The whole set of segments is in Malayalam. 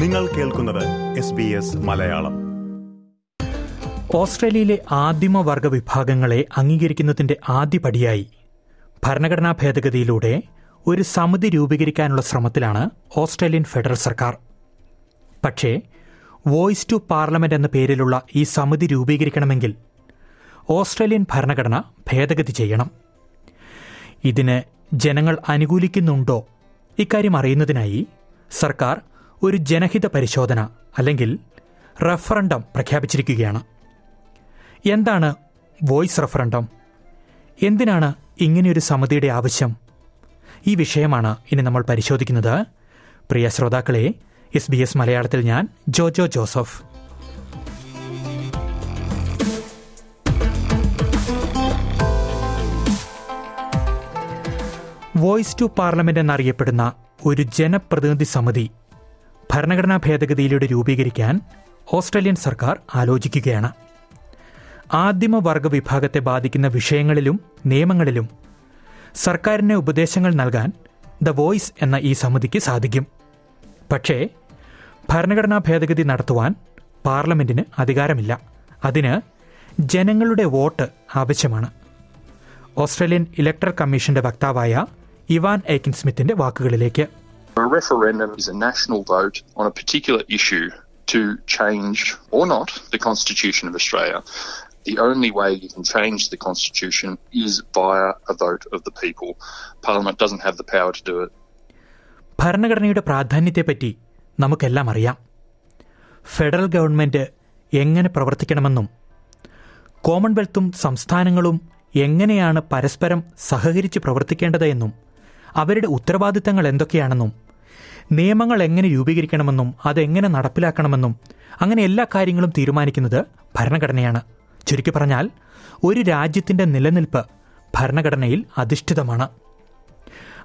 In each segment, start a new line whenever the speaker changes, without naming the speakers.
നിങ്ങൾ കേൾക്കുന്നത് എസ് ബി എസ് മലയാളം.
ഓസ്ട്രേലിയയിലെ ആദിമ വർഗ വിഭാഗങ്ങളെ അംഗീകരിക്കുന്നതിന്റെ ആദ്യപടിയായി ഭരണഘടനാ ഭേദഗതിയിലൂടെ ഒരു സമിതി രൂപീകരിക്കാനുള്ള ശ്രമത്തിലാണ് ഓസ്ട്രേലിയൻ ഫെഡറൽ സർക്കാർ. പക്ഷേ വോയിസ് ടു പാർലമെന്റ് എന്ന പേരിലുള്ള ഈ സമിതി രൂപീകരിക്കണമെങ്കിൽ ഓസ്ട്രേലിയൻ ഭരണഘടന ഭേദഗതി ചെയ്യണം. ഇതിന് ജനങ്ങൾ അനുകൂലിക്കുന്നുണ്ടോ? ഇക്കാര്യം അറിയുന്നതിനായി സർക്കാർ ഒരു ജനഹിത പരിശോധന അല്ലെങ്കിൽ റഫറണ്ടം പ്രഖ്യാപിച്ചിരിക്കുകയാണ്. എന്താണ് വോയിസ് റഫറണ്ടം? എന്തിനാണ് ഇങ്ങനെയൊരു സമിതിയുടെ ആവശ്യം? ഈ വിഷയമാണ് ഇനി നമ്മൾ പരിശോധിക്കുന്നത്. പ്രിയ ശ്രോതാക്കളെ എസ് ബി എസ് മലയാളത്തിൽ ഞാൻ Jojo Joseph. Voice to Parliament എന്നറിയപ്പെടുന്ന ഒരു ജനപ്രതിനിധി സമിതി ഭരണഘടനാ ഭേദഗതിയിലൂടെ രൂപീകരിക്കാൻ ഓസ്ട്രേലിയൻ സർക്കാർ ആലോചിക്കുകയാണ്. ആദിമ വർഗ വിഭാഗത്തെ ബാധിക്കുന്ന വിഷയങ്ങളിലും നിയമങ്ങളിലും സർക്കാരിന് ഉപദേശങ്ങൾ നൽകാൻ ദ വോയിസ് എന്ന ഈ സമിതിക്ക് സാധിക്കും. പക്ഷേ ഭരണഘടനാ ഭേദഗതി നടത്തുവാൻ പാർലമെന്റിന് അധികാരമില്ല. അതിന് ജനങ്ങളുടെ വോട്ട് ആവശ്യമാണ്. ഓസ്ട്രേലിയൻ ഇലക്ടറൽ കമ്മീഷന്റെ വക്താവായ ഇവാൻ ഏക്കിൻ സ്മിത്തിന്റെ വാക്കുകളിലേക്ക്.
A referendum is a national vote on a particular issue to change or not the Constitution of Australia. The only way you can change the Constitution is via a vote of the people. Parliament doesn't have the power to do it.
ഭരണഘടനയുടെ പ്രാധാന്യത്തെപ്പറ്റി നമുക്കെല്ലാം അറിയാം ഫെഡറൽ ഗവൺമെന്റ് എങ്ങനെ പ്രവർത്തിക്കണമെന്നും കോമൺവെൽത്തും സംസ്ഥാനങ്ങളും എങ്ങനെയാണ് പരസ്പരം സഹകരിച്ച് പ്രവർത്തിക്കേണ്ടത് എന്നും അവരുടെ ഉത്തരവാദിത്തങ്ങൾ എന്തൊക്കെയാണെന്നും നിയമങ്ങൾ എങ്ങനെ രൂപീകരിക്കണമെന്നും അതെങ്ങനെ നടപ്പിലാക്കണമെന്നും അങ്ങനെ എല്ലാ കാര്യങ്ങളും തീരുമാനിക്കുന്നത് ഭരണഘടനയാണ്. ചുരുക്കി പറഞ്ഞാൽ ഒരു രാജ്യത്തിന്റെ നിലനിൽപ്പ് ഭരണഘടനയിൽ അധിഷ്ഠിതമാണ്.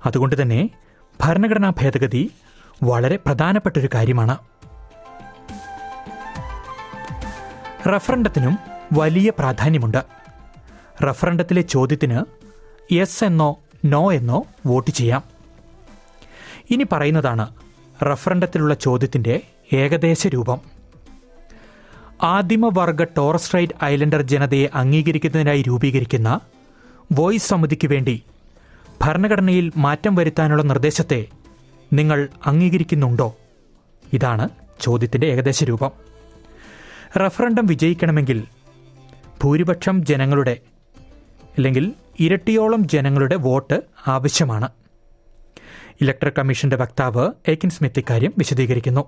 അതുകൊണ്ട് തന്നെ ഭരണഘടനാ ഭേദഗതി വളരെ പ്രധാനപ്പെട്ട ഒരു കാര്യമാണ്. റഫറണ്ടത്തിനും വലിയ പ്രാധാന്യമുണ്ട്. റഫറണ്ടത്തിലെ ചോദ്യത്തിന് യെസ് എന്നോ നോ എന്നോ വോട്ട് ചെയ്യാം. ഇനി പറയുന്നതാണ് റഫറൻഡത്തിലുള്ള ചോദ്യത്തിന്റെ ഏകദേശ രൂപം. ആദിമവർഗ ടോറസ്ട്രൈറ്റ് ഐലൻഡർ ജനതയെ അംഗീകരിക്കുന്നതിനായി രൂപീകരിക്കുന്ന വോയിസ് സമിതിക്ക് വേണ്ടി ഭരണഘടനയിൽ മാറ്റം വരുത്താനുള്ള നിർദ്ദേശത്തെ നിങ്ങൾ അംഗീകരിക്കുന്നുണ്ടോ? ഇതാണ് ചോദ്യത്തിന്റെ ഏകദേശ രൂപം. റഫറൻഡം വിജയിക്കണമെങ്കിൽ ഭൂരിപക്ഷം ജനങ്ങളുടെ അല്ലെങ്കിൽ ഇരട്ടിയോളം ജനങ്ങളുടെ വോട്ട് ആവശ്യമാണ്. ഇലക്ടറൽ കമ്മീഷന്റെ വക്താവ് ഏക്കിൻ സ്മിത്ത് ഇക്കാര്യം വിശദീകരിക്കുന്നു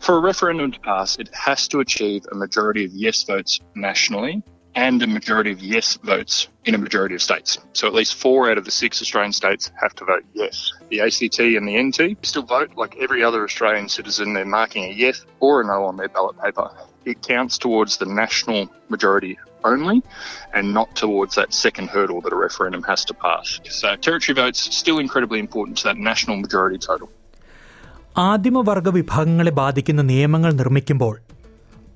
For a referendum to pass, it has to achieve a majority of yes votes nationally and a majority of yes votes in a majority of states. So at least four out of the six Australian states have to vote yes. The ACT and the NT still vote like every other Australian citizen. They're marking a yes or a no on their ballot paper. It counts towards the national majority only and not towards that second hurdle that a referendum has to pass. So territory votes still incredibly important to that national majority total.
ആദിമവർഗ വിഭാഗങ്ങളെ ബാധിക്കുന്ന നിയമങ്ങൾ നിർമ്മിക്കുമ്പോൾ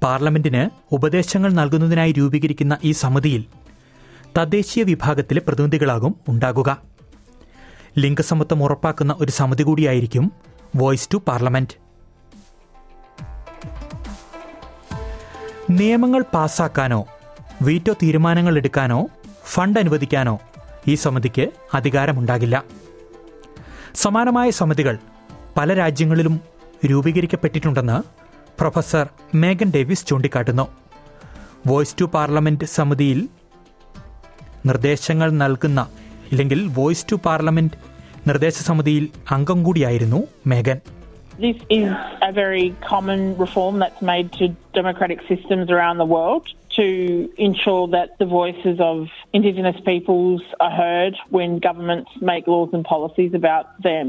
പാർലമെന്റിന് ഉപദേശങ്ങൾ നൽകുന്നതിനായി രൂപീകരിക്കുന്ന ഈ സമിതിയിൽ തദ്ദേശീയ വിഭാഗത്തിലെ പ്രതിനിധികളാകും ഉണ്ടാകുക ലിംഗസമത്വം ഉറപ്പാക്കുന്ന ഒരു സമിതി കൂടിയായിരിക്കും വോയിസ് ടു പാർലമെന്റ് നിയമങ്ങൾ പാസാക്കാനോ വീറ്റോ തീരുമാനങ്ങൾ എടുക്കാനോ ഫണ്ട് അനുവദിക്കാനോ ഈ സമിതിക്ക് അധികാരമുണ്ടാകില്ല. സമാനമായ സമിതികൾ പല രാജ്യങ്ങളിലും രൂപീകരിക്കപ്പെട്ടിട്ടുണ്ടെന്ന് പ്രൊഫസർ മേഗൻ ഡേവിസ് ചൂണ്ടിക്കാട്ടുന്നു. വോയിസ് ടു പാർലമെന്റ് സമിതിയിൽ നിർദ്ദേശങ്ങൾ നൽകുന്ന ഇല്ലെങ്കിൽ വോയിസ് ടു പാർലമെന്റ് നിർദ്ദേശ സമിതിയിൽ അംഗം കൂടിയായിരുന്നു മേഗൻ.
This is a very common reform that's made to democratic systems around the world. To ensure that the voices of Indigenous peoples are heard when governments make laws and policies about them.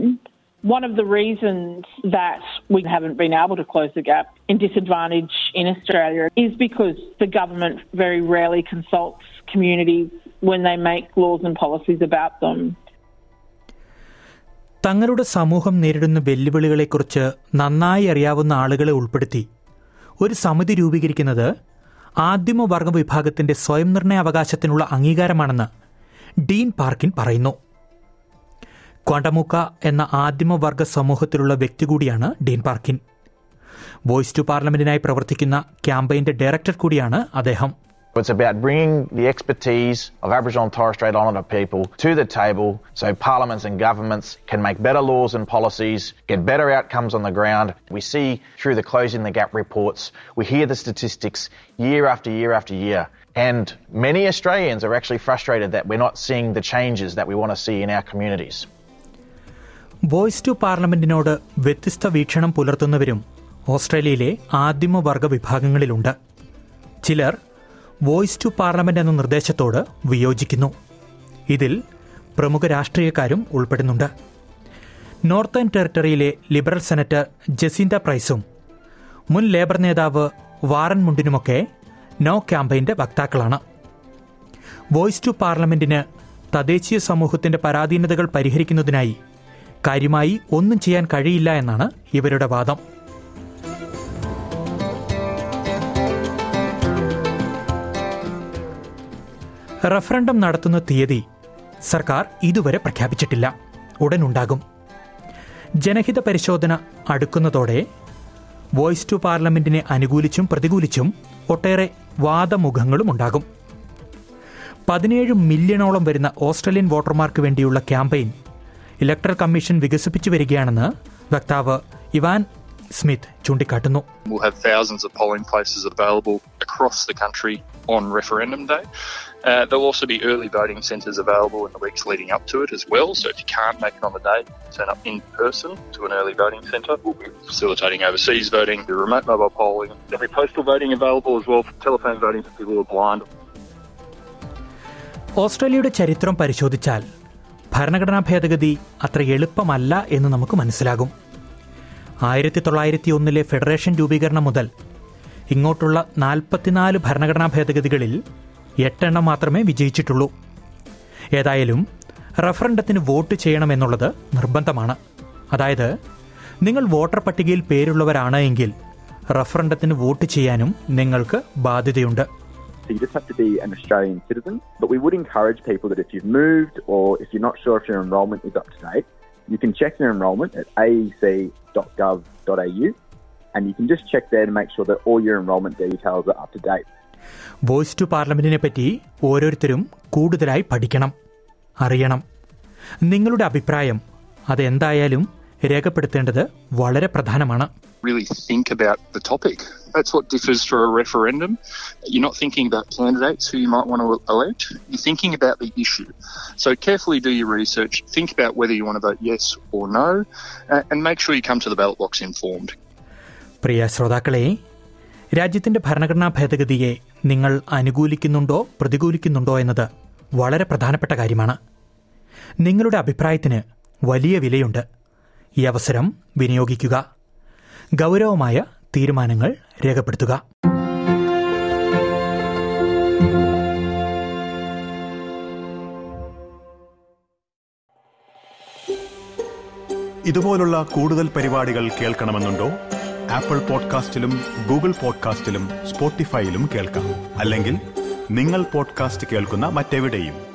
One of the reasons that we haven't been able to close the gap in disadvantage in Australia is because the government very rarely consults communities when they make laws and policies about them.
തങ്ങളുടെ സമൂഹം നേരിടുന്ന വെല്ലുവിളികളെക്കുറിച്ച് നന്നായി അറിയാവുന്ന ആളുകളെ ഉൾപ്പെടുത്തി ഒരു സമിതി രൂപീകരിക്കുന്നത് ആദിമവർഗ വിഭാഗത്തിന്റെ സ്വയം നിർണയ അവകാശത്തിനുള്ള അംഗീകാരമാണെന്ന് ഡീൻ പാർക്കിൻ പറയുന്നു. ക്വാണ്ടമുക്ക എന്ന ആദിമവർഗ സമൂഹത്തിലുള്ള വ്യക്തി കൂടിയാണ് ഡീൻ പാർക്കിൻ. വോയിസ് ടു പാർലമെന്റിനായി പ്രവർത്തിക്കുന്ന ക്യാമ്പയിന്റെ ഡയറക്ടർ കൂടിയാണ് അദ്ദേഹം.
It's about bringing the expertise of Aboriginal and Torres Strait Islander people to the table so parliaments and governments can make better laws and policies, get better outcomes on the ground. We see through the Closing the Gap reports, we hear the statistics year after year after year. And many Australians are actually frustrated that we're not seeing the changes that we want to see in our communities.
Voice to പാർലമെന്റിനോട് വ്യത്യസ്ത വീക്ഷണം പുലർത്തുന്നവരും ഓസ്ട്രേലിയയിലെ ആദിമവർഗ വിഭാഗങ്ങളിലുണ്ട് ചിലർ വോയിസ് ടു പാർലമെന്റ് എന്ന നിർദ്ദേശത്തോട് വിയോജിക്കുന്നു. ഇതിൽ പ്രമുഖ രാഷ്ട്രീയക്കാരും ഉൾപ്പെടുന്നുണ്ട്. നോർത്തേൺ ടെറിട്ടറിയിലെ ലിബറൽ സെനറ്റർ ജസീന്ത പ്രൈസും മുൻ ലേബർ നേതാവ് വാറൻ മുണ്ടിനുമൊക്കെ നോ ക്യാമ്പയിന്റെ വക്താക്കളാണ്. വോയിസ് ടു പാർലമെന്റിന് തദ്ദേശീയ സമൂഹത്തിന്റെ പരാധീനതകൾ പരിഹരിക്കുന്നതിനായി കാര്യമായി ഒന്നും ചെയ്യാൻ കഴിയില്ല എന്നാണ് ഇവരുടെ വാദം. റഫറൻഡം നടത്തുന്ന തീയതി സർക്കാർ ഇതുവരെ പ്രഖ്യാപിച്ചിട്ടില്ല. ഉടനുണ്ടാകും. ജനഹിത പരിശോധന അടുക്കുന്നതോടെ വോയിസ് ടു പാർലമെന്റിനെ അനുകൂലിച്ചും പ്രതികൂലിച്ചും ഒട്ടേറെ വാദമുഖങ്ങളും ഉണ്ടാകും. പതിനേഴ് മില്യണോളം വരുന്ന ഓസ്ട്രേലിയൻ വോട്ടർമാർക്ക് വേണ്ടിയുള്ള ക്യാമ്പയിൻ ഇലക്ട്രൽ കമ്മീഷൻ വികസിപ്പിച്ചു വരികയാണെന്ന് വക്താവ് ഇവാൻ സ്മിത്ത് ചൂണ്ടിക്കാട്ടുന്നു
We'll have thousands of polling places available across the country on referendum day. Uh, there'll also be early voting centres available in the weeks leading up to it as well. So if you can't make it on the day, turn up in person to an early voting centre. We'll be facilitating overseas voting, the remote mobile polling. There'll be postal voting available as well for telephone voting for people who are blind.
ഓസ്ട്രേലിയയുടെ ചരിത്രം പരിശോധിച്ചാൽ ഭരണഘടനാ ഭേദഗതി അത്ര എളുപ്പമല്ല എന്ന് നമുക്ക് മനസ്സിലാകും ആയിരത്തി തൊള്ളായിരത്തി ഒന്നിലെ ഫെഡറേഷൻ രൂപീകരണം മുതൽ ഇങ്ങോട്ടുള്ള നാൽപ്പത്തിനാല് ഭരണഘടനാ ഭേദഗതികളിൽ എട്ടെണ്ണം മാത്രമേ വിജയിച്ചിട്ടുള്ളൂ ഏതായാലും റഫറൻഡത്തിന് വോട്ട് ചെയ്യണമെന്നുള്ളത് നിർബന്ധമാണ് അതായത് നിങ്ങൾ വോട്ടർ പട്ടികയിൽ പേരുള്ളവരാണ് എങ്കിൽ റഫറൻഡത്തിന് വോട്ട് ചെയ്യാനും നിങ്ങൾക്ക് ബാധ്യതയുണ്ട്
So you just have to be an Australian citizen. But we would encourage people that if you've moved or if you're not sure if your enrolment is up to date, you can check your enrolment at aec.gov.au and you can just check there to make sure that all your enrolment details are up to date.
Voice to പാർലമെന്റിനെ പറ്റി ഓരോരുത്തരും കൂടുതലായി പഠിക്കണം അറിയണം നിങ്ങളുടെ അഭിപ്രായം അതെന്തായാലും രേഖപ്പെടുത്തേണ്ടത് വളരെ പ്രധാനമാണ്
really think about the topic. That's what differs for a referendum. You're not thinking about candidates who you might want to elect. You're thinking about the issue. So carefully do your research. Think about whether you want to vote yes or no, uh, and make sure you come to the ballot box informed.
പ്രിയ ശ്രോതാക്കളെ രാജ്യത്തിന്റെ ഭരണഘടനാ ഭേദഗതിയെ നിങ്ങൾ അനുകൂലിക്കുന്നുണ്ടോ പ്രതികൂലിക്കുന്നുണ്ടോ എന്നത് വളരെ പ്രധാനപ്പെട്ട കാര്യമാണ് നിങ്ങളുടെ അഭിപ്രായത്തിന് വലിയ വിലയുണ്ട് ഈ അവസരം വിനിയോഗിക്കുക. ഗൗരവമായ തീരുമാനങ്ങൾ രേഖപ്പെടുത്തുക.
ഇതുപോലുള്ള കൂടുതൽ പരിപാടികൾ കേൾക്കണമെന്നുണ്ടോ? ആപ്പിൾ പോഡ്കാസ്റ്റിലും ഗൂഗിൾ പോഡ്കാസ്റ്റിലും സ്പോട്ടിഫൈയിലും കേൾക്കാം. അല്ലെങ്കിൽ നിങ്ങൾ പോഡ്കാസ്റ്റ് കേൾക്കുന്ന മറ്റെവിടെയും.